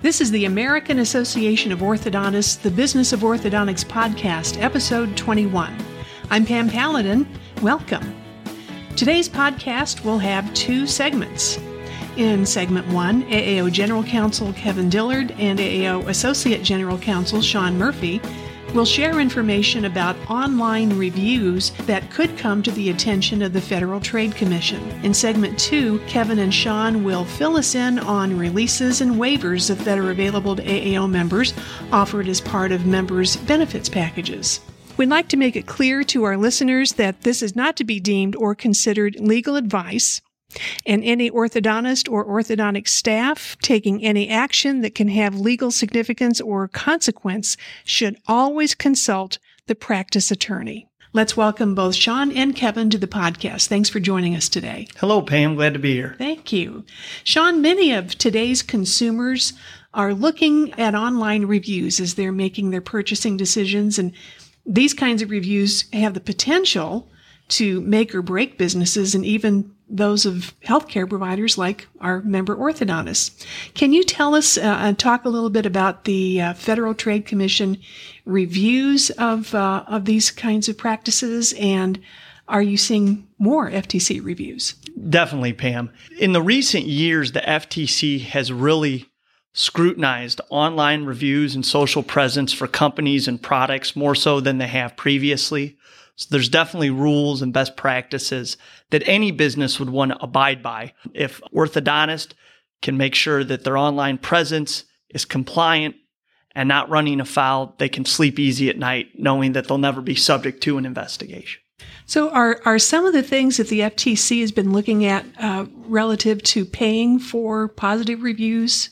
This is the American Association of Orthodontists, the Business of Orthodontics podcast, episode 21. I'm Pam Paladin. Welcome. Today's podcast will have two segments. In segment one, AAO General Counsel Kevin Dillard and AAO Associate General Counsel Sean Murphy will share information about online reviews that could come to the attention of the Federal Trade Commission. In segment two, Kevin and Sean will fill us in on releases and waivers that are available to AAO members offered as part of members' benefits packages. We'd like to make it clear to our listeners that this is not to be deemed or considered legal advice and any orthodontist or orthodontic staff taking any action that can have legal significance or consequence should always consult the practice attorney. Let's welcome both Sean and Kevin to the podcast. Thanks for joining us today. Hello, Pam. Glad to be here. Thank you. Sean, many of today's consumers are looking at online reviews as they're making their purchasing decisions, and these kinds of reviews have the potential to make or break businesses and even those of healthcare providers like our member orthodontists. Can you tell us uh, and talk a little bit about the uh, Federal Trade Commission reviews of uh, of these kinds of practices and are you seeing more FTC reviews? Definitely, Pam. In the recent years, the FTC has really scrutinized online reviews and social presence for companies and products more so than they have previously. So there's definitely rules and best practices that any business would want to abide by. If orthodontist can make sure that their online presence is compliant and not running afoul, they can sleep easy at night knowing that they'll never be subject to an investigation. So, are, are some of the things that the FTC has been looking at uh, relative to paying for positive reviews?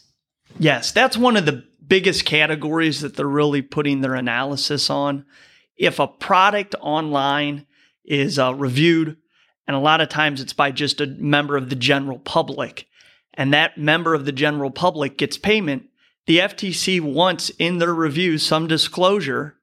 Yes, that's one of the biggest categories that they're really putting their analysis on if a product online is uh, reviewed, and a lot of times it's by just a member of the general public, and that member of the general public gets payment, the FTC wants in their review some disclosure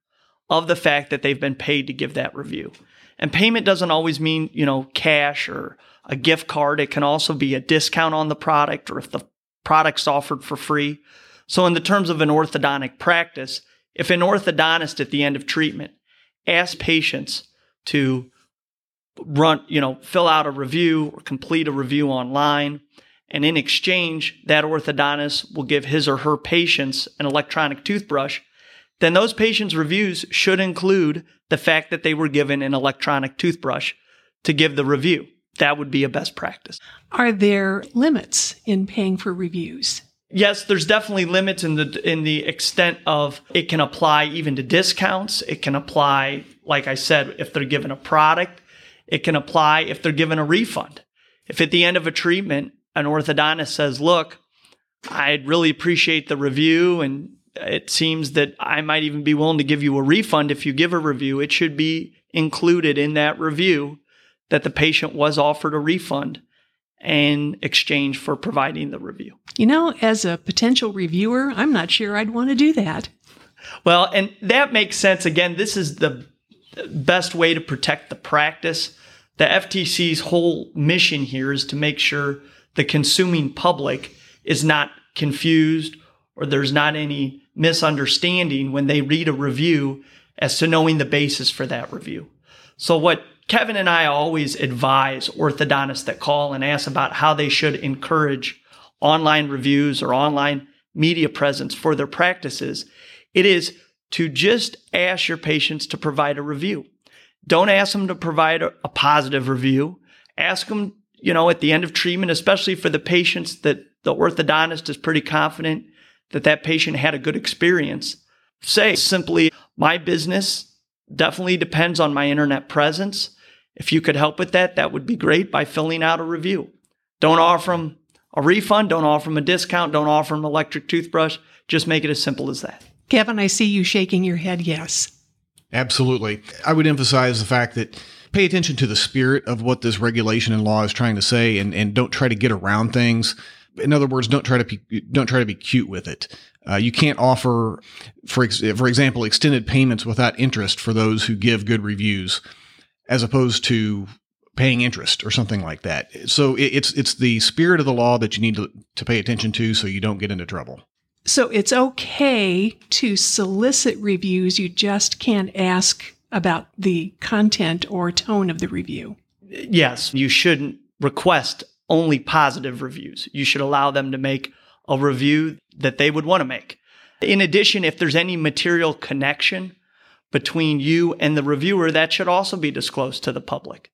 of the fact that they've been paid to give that review. And payment doesn't always mean, you know, cash or a gift card. It can also be a discount on the product or if the product's offered for free. So in the terms of an orthodontic practice, if an orthodontist at the end of treatment ask patients to run, you know, fill out a review or complete a review online. And in exchange, that orthodontist will give his or her patients an electronic toothbrush. Then those patients' reviews should include the fact that they were given an electronic toothbrush to give the review. That would be a best practice. Are there limits in paying for reviews? Yes, there's definitely limits in the in the extent of it can apply even to discounts. It can apply, like I said, if they're given a product. It can apply if they're given a refund. If at the end of a treatment, an orthodontist says, "Look, I'd really appreciate the review, and it seems that I might even be willing to give you a refund if you give a review," it should be included in that review that the patient was offered a refund in exchange for providing the review. You know, as a potential reviewer, I'm not sure I'd want to do that. Well, and that makes sense. Again, this is the best way to protect the practice. The FTC's whole mission here is to make sure the consuming public is not confused or there's not any misunderstanding when they read a review as to knowing the basis for that review. So, what Kevin and I always advise orthodontists that call and ask about how they should encourage online reviews or online media presence for their practices. It is to just ask your patients to provide a review. Don't ask them to provide a, positive review. Ask them, you know, at the end of treatment, especially for the patients that the orthodontist is pretty confident that that patient had a good experience. Say simply, my business definitely depends on my internet presence. If you could help with that, that would be great by filling out a review. Don't offer them a refund, don't offer them a discount, don't offer them an electric toothbrush. Just make it as simple as that. Kevin, I see you shaking your head yes. Absolutely. I would emphasize the fact that pay attention to the spirit of what this regulation and law is trying to say and, and don't try to get around things. In other words, don't try to be, don't try to be cute with it. Uh, you can't offer, for ex- for example, extended payments without interest for those who give good reviews, as opposed to paying interest or something like that. So it, it's it's the spirit of the law that you need to, to pay attention to, so you don't get into trouble. So it's okay to solicit reviews. You just can't ask about the content or tone of the review. Yes, you shouldn't request only positive reviews. You should allow them to make a review that they would want to make. In addition, if there's any material connection between you and the reviewer, that should also be disclosed to the public.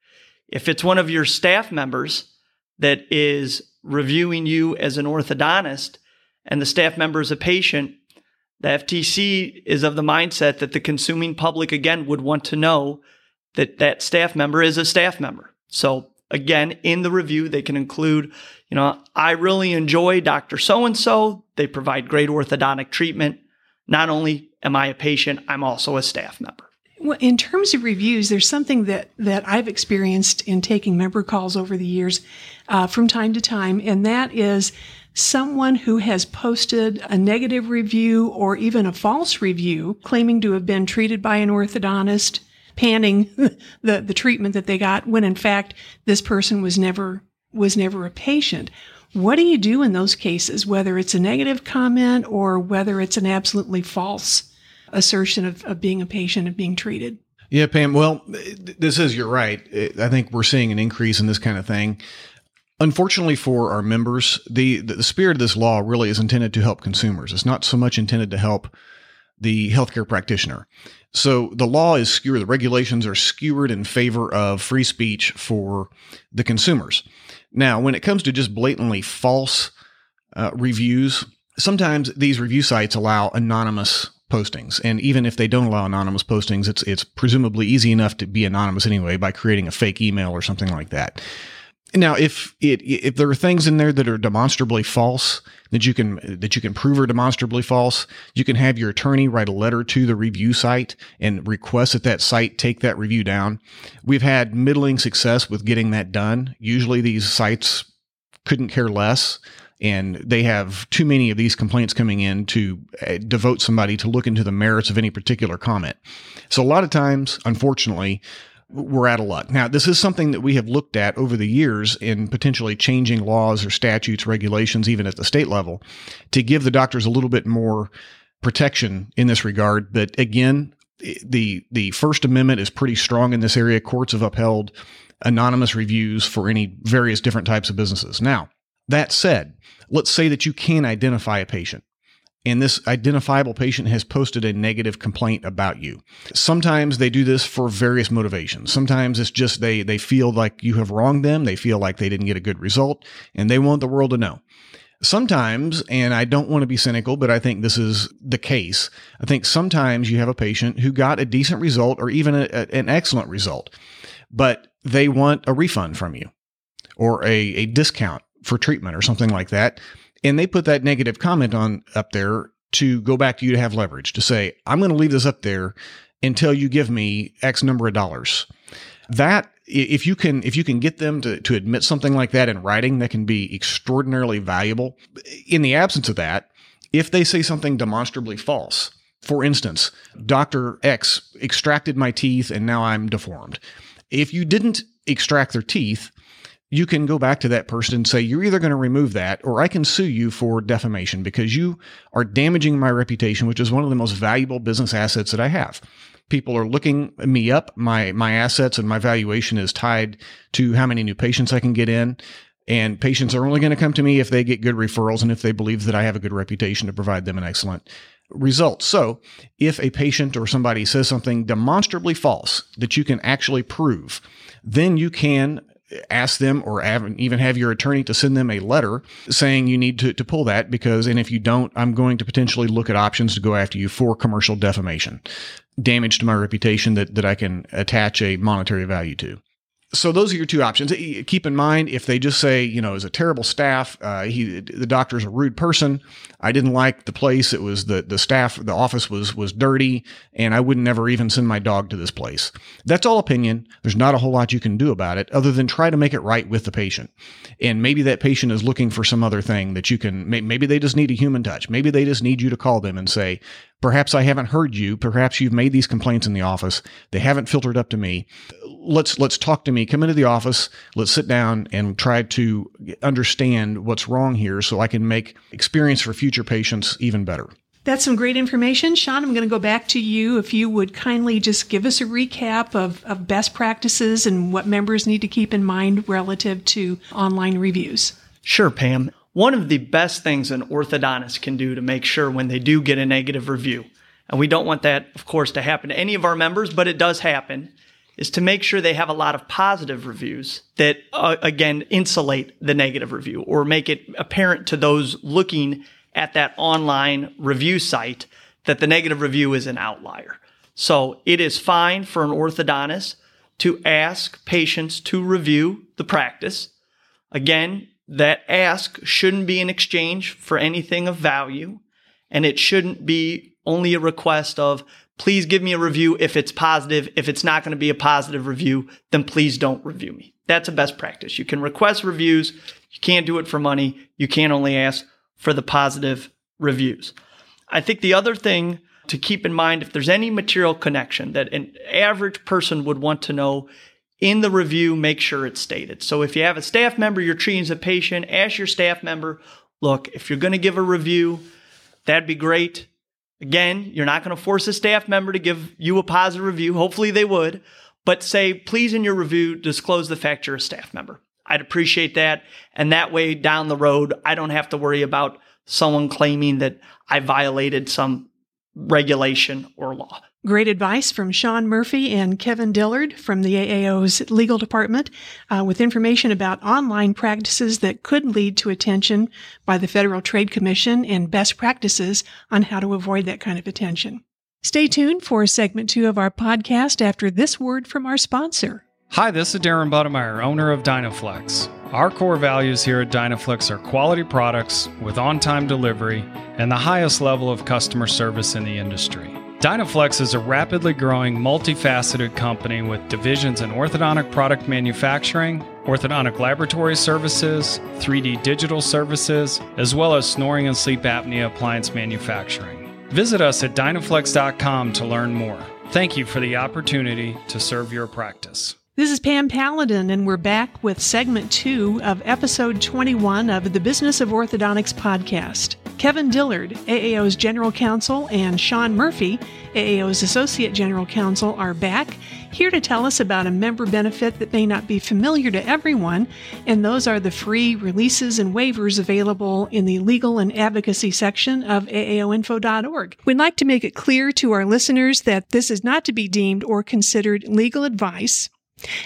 If it's one of your staff members that is reviewing you as an orthodontist and the staff member is a patient, the FTC is of the mindset that the consuming public, again, would want to know that that staff member is a staff member. So again, in the review, they can include, you know, I really enjoy Dr. So and so. They provide great orthodontic treatment. Not only am I a patient, I'm also a staff member. Well, in terms of reviews, there's something that, that I've experienced in taking member calls over the years uh, from time to time, and that is someone who has posted a negative review or even a false review claiming to have been treated by an orthodontist, panning the, the treatment that they got when in fact this person was never was never a patient. What do you do in those cases, whether it's a negative comment or whether it's an absolutely false assertion of, of being a patient and being treated? Yeah, Pam. Well, this is, you're right. I think we're seeing an increase in this kind of thing. Unfortunately for our members, the, the spirit of this law really is intended to help consumers. It's not so much intended to help the healthcare practitioner. So the law is skewered, the regulations are skewered in favor of free speech for the consumers. Now, when it comes to just blatantly false uh, reviews, sometimes these review sites allow anonymous postings. And even if they don't allow anonymous postings, it's it's presumably easy enough to be anonymous anyway by creating a fake email or something like that. Now, if it if there are things in there that are demonstrably false that you can that you can prove are demonstrably false, you can have your attorney write a letter to the review site and request that that site take that review down. We've had middling success with getting that done. Usually, these sites couldn't care less and they have too many of these complaints coming in to uh, devote somebody to look into the merits of any particular comment. So a lot of times, unfortunately, we're out of luck. Now, this is something that we have looked at over the years in potentially changing laws or statutes, regulations, even at the state level, to give the doctors a little bit more protection in this regard. But again, the the First Amendment is pretty strong in this area. Courts have upheld anonymous reviews for any various different types of businesses. Now, that said, let's say that you can identify a patient and this identifiable patient has posted a negative complaint about you. Sometimes they do this for various motivations. Sometimes it's just they they feel like you have wronged them, they feel like they didn't get a good result, and they want the world to know. Sometimes, and I don't want to be cynical, but I think this is the case. I think sometimes you have a patient who got a decent result or even a, a, an excellent result, but they want a refund from you or a, a discount for treatment or something like that and they put that negative comment on up there to go back to you to have leverage to say, I'm going to leave this up there until you give me X number of dollars. That if you can if you can get them to, to admit something like that in writing, that can be extraordinarily valuable. In the absence of that, if they say something demonstrably false, for instance, Dr. X extracted my teeth and now I'm deformed. If you didn't extract their teeth, you can go back to that person and say, you're either going to remove that or I can sue you for defamation because you are damaging my reputation, which is one of the most valuable business assets that I have. People are looking me up. My, my assets and my valuation is tied to how many new patients I can get in. And patients are only going to come to me if they get good referrals and if they believe that I have a good reputation to provide them an excellent result. So if a patient or somebody says something demonstrably false that you can actually prove, then you can ask them or have, even have your attorney to send them a letter saying you need to, to pull that because, and if you don't, I'm going to potentially look at options to go after you for commercial defamation, damage to my reputation that, that I can attach a monetary value to so those are your two options. Keep in mind if they just say, you know, is a terrible staff. Uh, he, the doctor's a rude person. I didn't like the place. It was the the staff, the office was was dirty, and I wouldn't never even send my dog to this place. That's all opinion. There's not a whole lot you can do about it other than try to make it right with the patient. And maybe that patient is looking for some other thing that you can. Maybe they just need a human touch. Maybe they just need you to call them and say, Perhaps I haven't heard you. Perhaps you've made these complaints in the office. They haven't filtered up to me. Let's let's talk to me. Come into the office. Let's sit down and try to understand what's wrong here so I can make experience for future patients even better. That's some great information. Sean, I'm going to go back to you. If you would kindly just give us a recap of, of best practices and what members need to keep in mind relative to online reviews. Sure, Pam. One of the best things an orthodontist can do to make sure when they do get a negative review, and we don't want that, of course, to happen to any of our members, but it does happen, is to make sure they have a lot of positive reviews that, uh, again, insulate the negative review or make it apparent to those looking at that online review site that the negative review is an outlier. So it is fine for an orthodontist to ask patients to review the practice. Again, that ask shouldn't be in exchange for anything of value, and it shouldn't be only a request of, please give me a review if it's positive. If it's not going to be a positive review, then please don't review me. That's a best practice. You can request reviews. You can't do it for money. You can only ask for the positive reviews. I think the other thing to keep in mind if there's any material connection that an average person would want to know in the review, make sure it's stated. So if you have a staff member you're treating as a patient, ask your staff member, look, if you're going to give a review, that'd be great. Again, you're not going to force a staff member to give you a positive review. Hopefully they would, but say, please in your review, disclose the fact you're a staff member. I'd appreciate that. And that way down the road, I don't have to worry about someone claiming that I violated some regulation or law. Great advice from Sean Murphy and Kevin Dillard from the AAO's legal department uh, with information about online practices that could lead to attention by the Federal Trade Commission and best practices on how to avoid that kind of attention. Stay tuned for segment two of our podcast after this word from our sponsor. Hi, this is Darren Budemeyer, owner of Dynaflex. Our core values here at Dynaflex are quality products with on time delivery and the highest level of customer service in the industry. Dynaflex is a rapidly growing, multifaceted company with divisions in orthodontic product manufacturing, orthodontic laboratory services, 3D digital services, as well as snoring and sleep apnea appliance manufacturing. Visit us at Dynaflex.com to learn more. Thank you for the opportunity to serve your practice. This is Pam Paladin, and we're back with segment two of episode 21 of the Business of Orthodontics podcast. Kevin Dillard, AAO's General Counsel, and Sean Murphy, AAO's Associate General Counsel, are back here to tell us about a member benefit that may not be familiar to everyone, and those are the free releases and waivers available in the legal and advocacy section of AAOinfo.org. We'd like to make it clear to our listeners that this is not to be deemed or considered legal advice.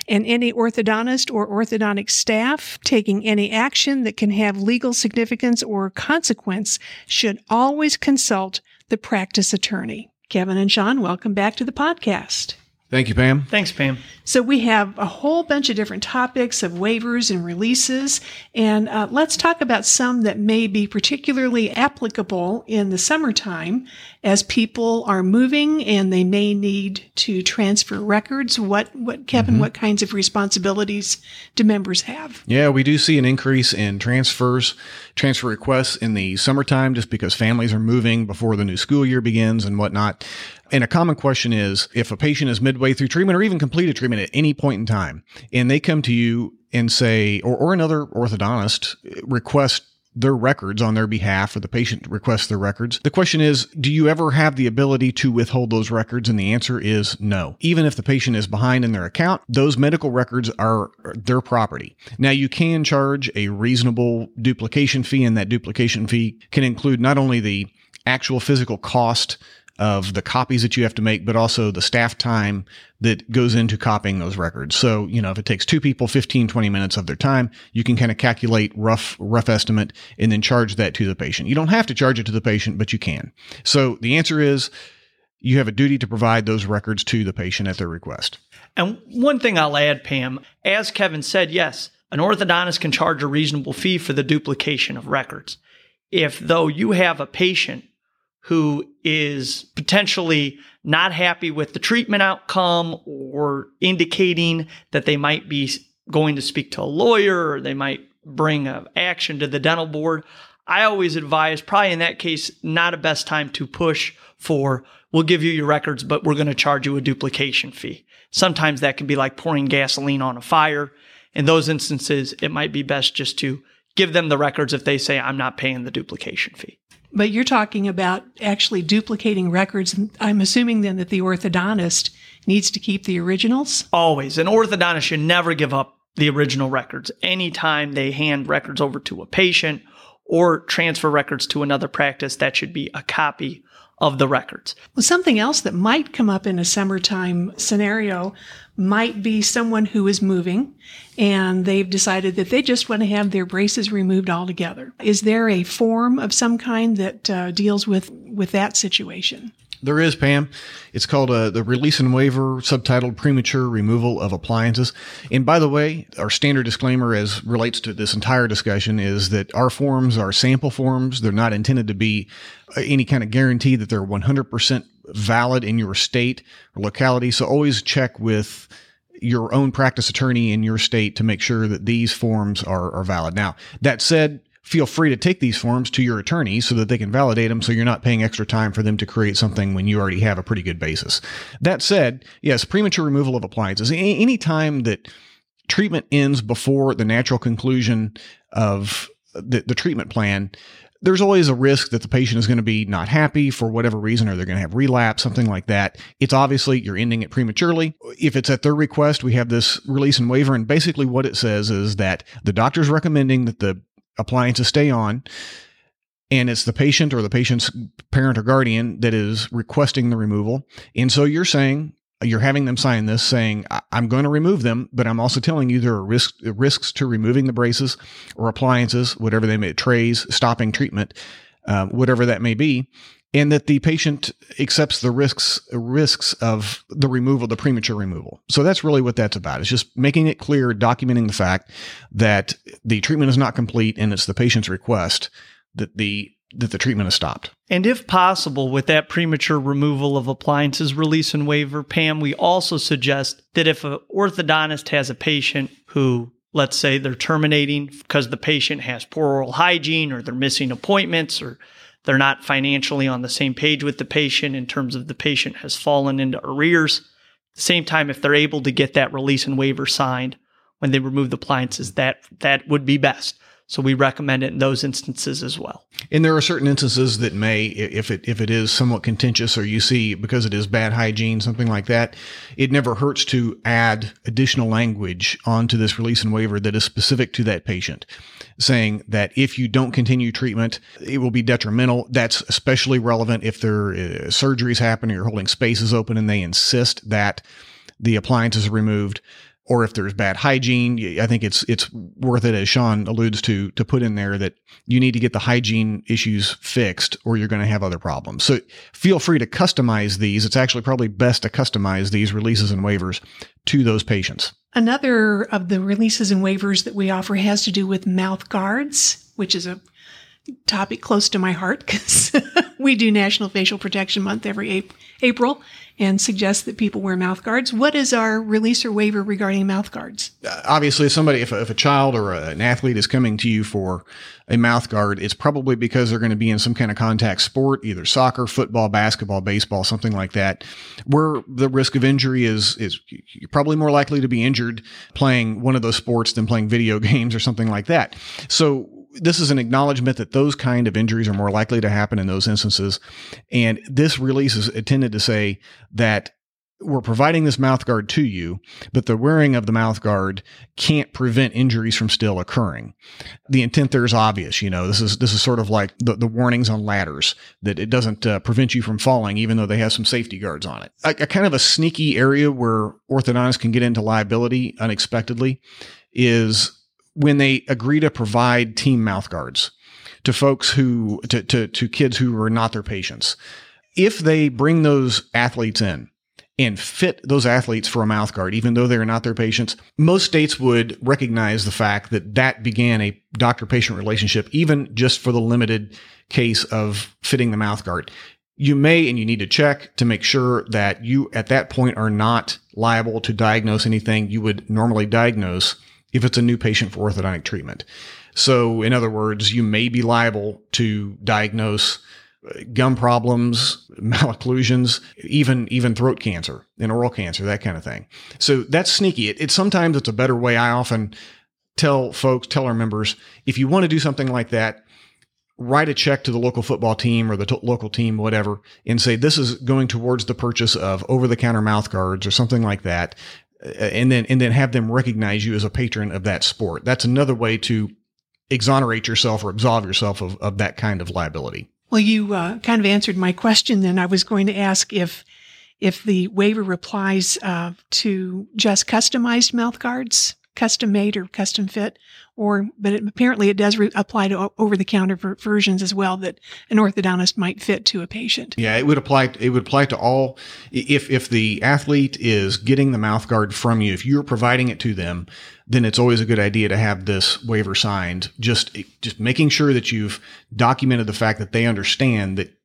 And any orthodontist or orthodontic staff taking any action that can have legal significance or consequence should always consult the practice attorney. Kevin and Sean, welcome back to the podcast. Thank you, Pam. Thanks, Pam. So, we have a whole bunch of different topics of waivers and releases, and uh, let's talk about some that may be particularly applicable in the summertime as people are moving and they may need to transfer records. What, what Kevin, mm-hmm. what kinds of responsibilities do members have? Yeah, we do see an increase in transfers, transfer requests in the summertime just because families are moving before the new school year begins and whatnot. And a common question is if a patient is midway through treatment or even completed treatment at any point in time, and they come to you and say, or, or another orthodontist request their records on their behalf or the patient requests their records. The question is, do you ever have the ability to withhold those records? And the answer is no. Even if the patient is behind in their account, those medical records are their property. Now you can charge a reasonable duplication fee and that duplication fee can include not only the actual physical cost of the copies that you have to make, but also the staff time that goes into copying those records. So, you know, if it takes two people 15, 20 minutes of their time, you can kind of calculate rough, rough estimate and then charge that to the patient. You don't have to charge it to the patient, but you can. So the answer is you have a duty to provide those records to the patient at their request. And one thing I'll add, Pam, as Kevin said, yes, an orthodontist can charge a reasonable fee for the duplication of records. If though you have a patient who is potentially not happy with the treatment outcome or indicating that they might be going to speak to a lawyer or they might bring an action to the dental board. I always advise, probably in that case, not a best time to push for, we'll give you your records, but we're going to charge you a duplication fee. Sometimes that can be like pouring gasoline on a fire. In those instances, it might be best just to give them the records if they say, I'm not paying the duplication fee. But you're talking about actually duplicating records. I'm assuming then that the orthodontist needs to keep the originals? Always. An orthodontist should never give up the original records. Anytime they hand records over to a patient or transfer records to another practice, that should be a copy of the records. Well, something else that might come up in a summertime scenario might be someone who is moving and they've decided that they just want to have their braces removed altogether. Is there a form of some kind that uh, deals with, with that situation? There is, Pam. It's called uh, the release and waiver, subtitled premature removal of appliances. And by the way, our standard disclaimer as relates to this entire discussion is that our forms are sample forms. They're not intended to be uh, any kind of guarantee that they're 100% valid in your state or locality. So always check with your own practice attorney in your state to make sure that these forms are, are valid. Now, that said, feel free to take these forms to your attorney so that they can validate them so you're not paying extra time for them to create something when you already have a pretty good basis. That said, yes, premature removal of appliances. Any time that treatment ends before the natural conclusion of the, the treatment plan, there's always a risk that the patient is going to be not happy for whatever reason, or they're going to have relapse, something like that. It's obviously you're ending it prematurely. If it's at their request, we have this release and waiver. And basically, what it says is that the doctor's recommending that the appliances stay on and it's the patient or the patient's parent or guardian that is requesting the removal. And so you're saying, you're having them sign this saying, I'm going to remove them, but I'm also telling you there are risks, risks to removing the braces or appliances, whatever they may, trays, stopping treatment, uh, whatever that may be and that the patient accepts the risks risks of the removal, the premature removal. So that's really what that's about. It's just making it clear, documenting the fact that the treatment is not complete, and it's the patient's request that the that the treatment is stopped. And if possible, with that premature removal of appliances release and waiver, Pam, we also suggest that if an orthodontist has a patient who let's say they're terminating because the patient has poor oral hygiene or they're missing appointments or they're not financially on the same page with the patient in terms of the patient has fallen into arrears. At the same time, if they're able to get that release and waiver signed when they remove the appliances, that that would be best. So we recommend it in those instances as well. And there are certain instances that may, if it if it is somewhat contentious, or you see because it is bad hygiene, something like that, it never hurts to add additional language onto this release and waiver that is specific to that patient, saying that if you don't continue treatment, it will be detrimental. That's especially relevant if there uh, surgeries happen or you're holding spaces open and they insist that the appliance is removed or if there's bad hygiene, I think it's it's worth it, as Sean alludes to, to put in there that you need to get the hygiene issues fixed, or you're going to have other problems. So feel free to customize these. It's actually probably best to customize these releases and waivers to those patients. Another of the releases and waivers that we offer has to do with mouth guards, which is a topic close to my heart because we do National Facial Protection Month every April and suggest that people wear mouth guards. What is our release or waiver regarding mouth guards? Uh, obviously, if somebody, if a, if a child or a, an athlete is coming to you for a mouth guard, it's probably because they're going to be in some kind of contact sport, either soccer, football, basketball, baseball, something like that, where the risk of injury is is you're probably more likely to be injured playing one of those sports than playing video games or something like that. So this is an acknowledgement that those kind of injuries are more likely to happen in those instances. And this release is intended to say that we're providing this mouth guard to you, but the wearing of the mouth guard can't prevent injuries from still occurring. The intent there is obvious. You know, this is this is sort of like the, the warnings on ladders that it doesn't uh, prevent you from falling, even though they have some safety guards on it. A, a kind of a sneaky area where orthodontists can get into liability unexpectedly is when they agree to provide team mouth guards to folks who to, to, to kids who are not their patients if they bring those athletes in and fit those athletes for a mouth guard even though they're not their patients most states would recognize the fact that that began a doctor patient relationship even just for the limited case of fitting the mouth guard. You may and you need to check to make sure that you at that point are not liable to diagnose anything you would normally diagnose if it's a new patient for orthodontic treatment. So, in other words, you may be liable to diagnose uh, gum problems, malocclusions, even even throat cancer and oral cancer, that kind of thing. So that's sneaky. It, it sometimes it's a better way. I often tell folks, tell our members, if you want to do something like that, write a check to the local football team or the t- local team, whatever, and say this is going towards the purchase of over-the-counter mouth guards or something like that, and then and then have them recognize you as a patron of that sport. That's another way to exonerate yourself or absolve yourself of, of that kind of liability. Well, you uh, kind of answered my question. Then I was going to ask if if the waiver applies uh, to just customized mouth guards custom made or custom fit, or but it, apparently it does re- apply to over the counter ver- versions as well that an orthodontist might fit to a patient. Yeah, it would apply. It would apply to all. If if the athlete is getting the mouth guard from you, if you're providing it to them, then it's always a good idea to have this waiver signed. Just just making sure that you've documented the fact that they understand that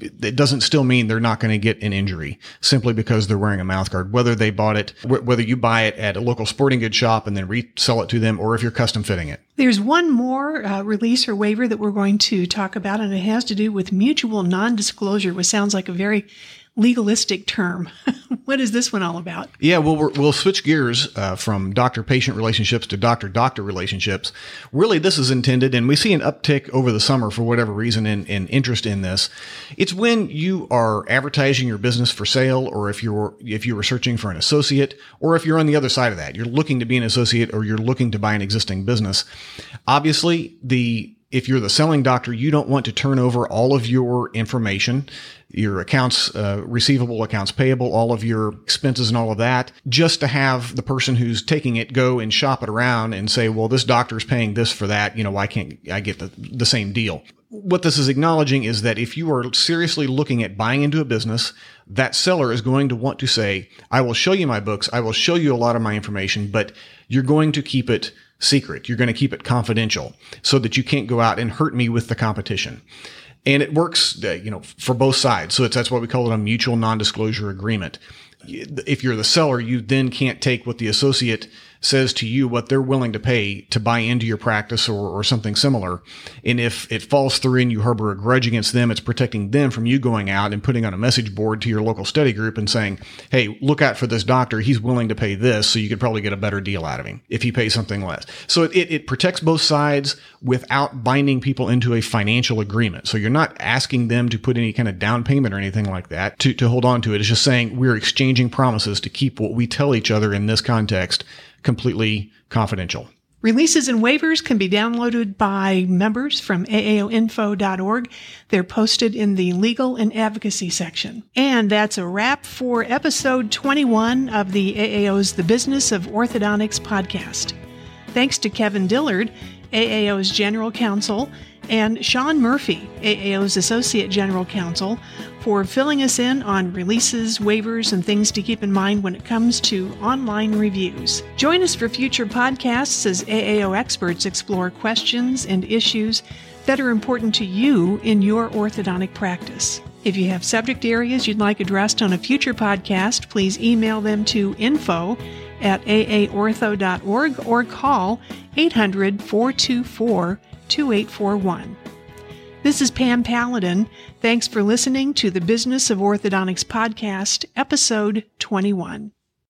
it doesn't still mean they're not going to get an injury simply because they're wearing a mouth guard. Whether they bought it, whether you buy it at a local sporting goods shop and then resell it to them, or if you're custom fitting it. There's one more uh, release or waiver that we're going to talk about, and it has to do with mutual non-disclosure, which sounds like a very legalistic term. what is this one all about? Yeah, well, we will switch gears uh, from doctor patient relationships to doctor doctor relationships. Really, this is intended, and we see an uptick over the summer for whatever reason in, in interest in this. It's when you are advertising your business for sale, or if you're if you were searching for an associate, or if you're on the other side of that, you're looking to be an associate, or you're looking to buy an existing business. Obviously, the if you're the selling doctor, you don't want to turn over all of your information, your accounts uh, receivable, accounts payable, all of your expenses and all of that, just to have the person who's taking it go and shop it around and say, well, this doctor's paying this for that. You know, why can't I get the, the same deal? What this is acknowledging is that if you are seriously looking at buying into a business, that seller is going to want to say, I will show you my books. I will show you a lot of my information, but you're going to keep it secret. You're going to keep it confidential so that you can't go out and hurt me with the competition. And it works, uh, you know, for both sides. So that's why we call it a mutual non-disclosure agreement. If you're the seller, you then can't take what the associate says to you what they're willing to pay to buy into your practice or, or something similar. And if it falls through and you harbor a grudge against them, it's protecting them from you going out and putting on a message board to your local study group and saying, Hey, look out for this doctor. He's willing to pay this. So you could probably get a better deal out of him if he pays something less. So it, it, it protects both sides without binding people into a financial agreement. So you're not asking them to put any kind of down payment or anything like that to, to hold on to it. It's just saying we're exchanging promises to keep what we tell each other in this context completely confidential. Releases and waivers can be downloaded by members from aaoinfo.org. They're posted in the legal and advocacy section. And that's a wrap for episode 21 of the AAO's The Business of Orthodontics podcast. Thanks to Kevin Dillard, AAO's General Counsel, and Sean Murphy, AAO's Associate General Counsel, for filling us in on releases, waivers, and things to keep in mind when it comes to online reviews. Join us for future podcasts as AAO experts explore questions and issues that are important to you in your orthodontic practice. If you have subject areas you'd like addressed on a future podcast, please email them to info at aaortho.org or call 800 424 2841. This is Pam Paladin. Thanks for listening to the Business of Orthodontics podcast, episode 21.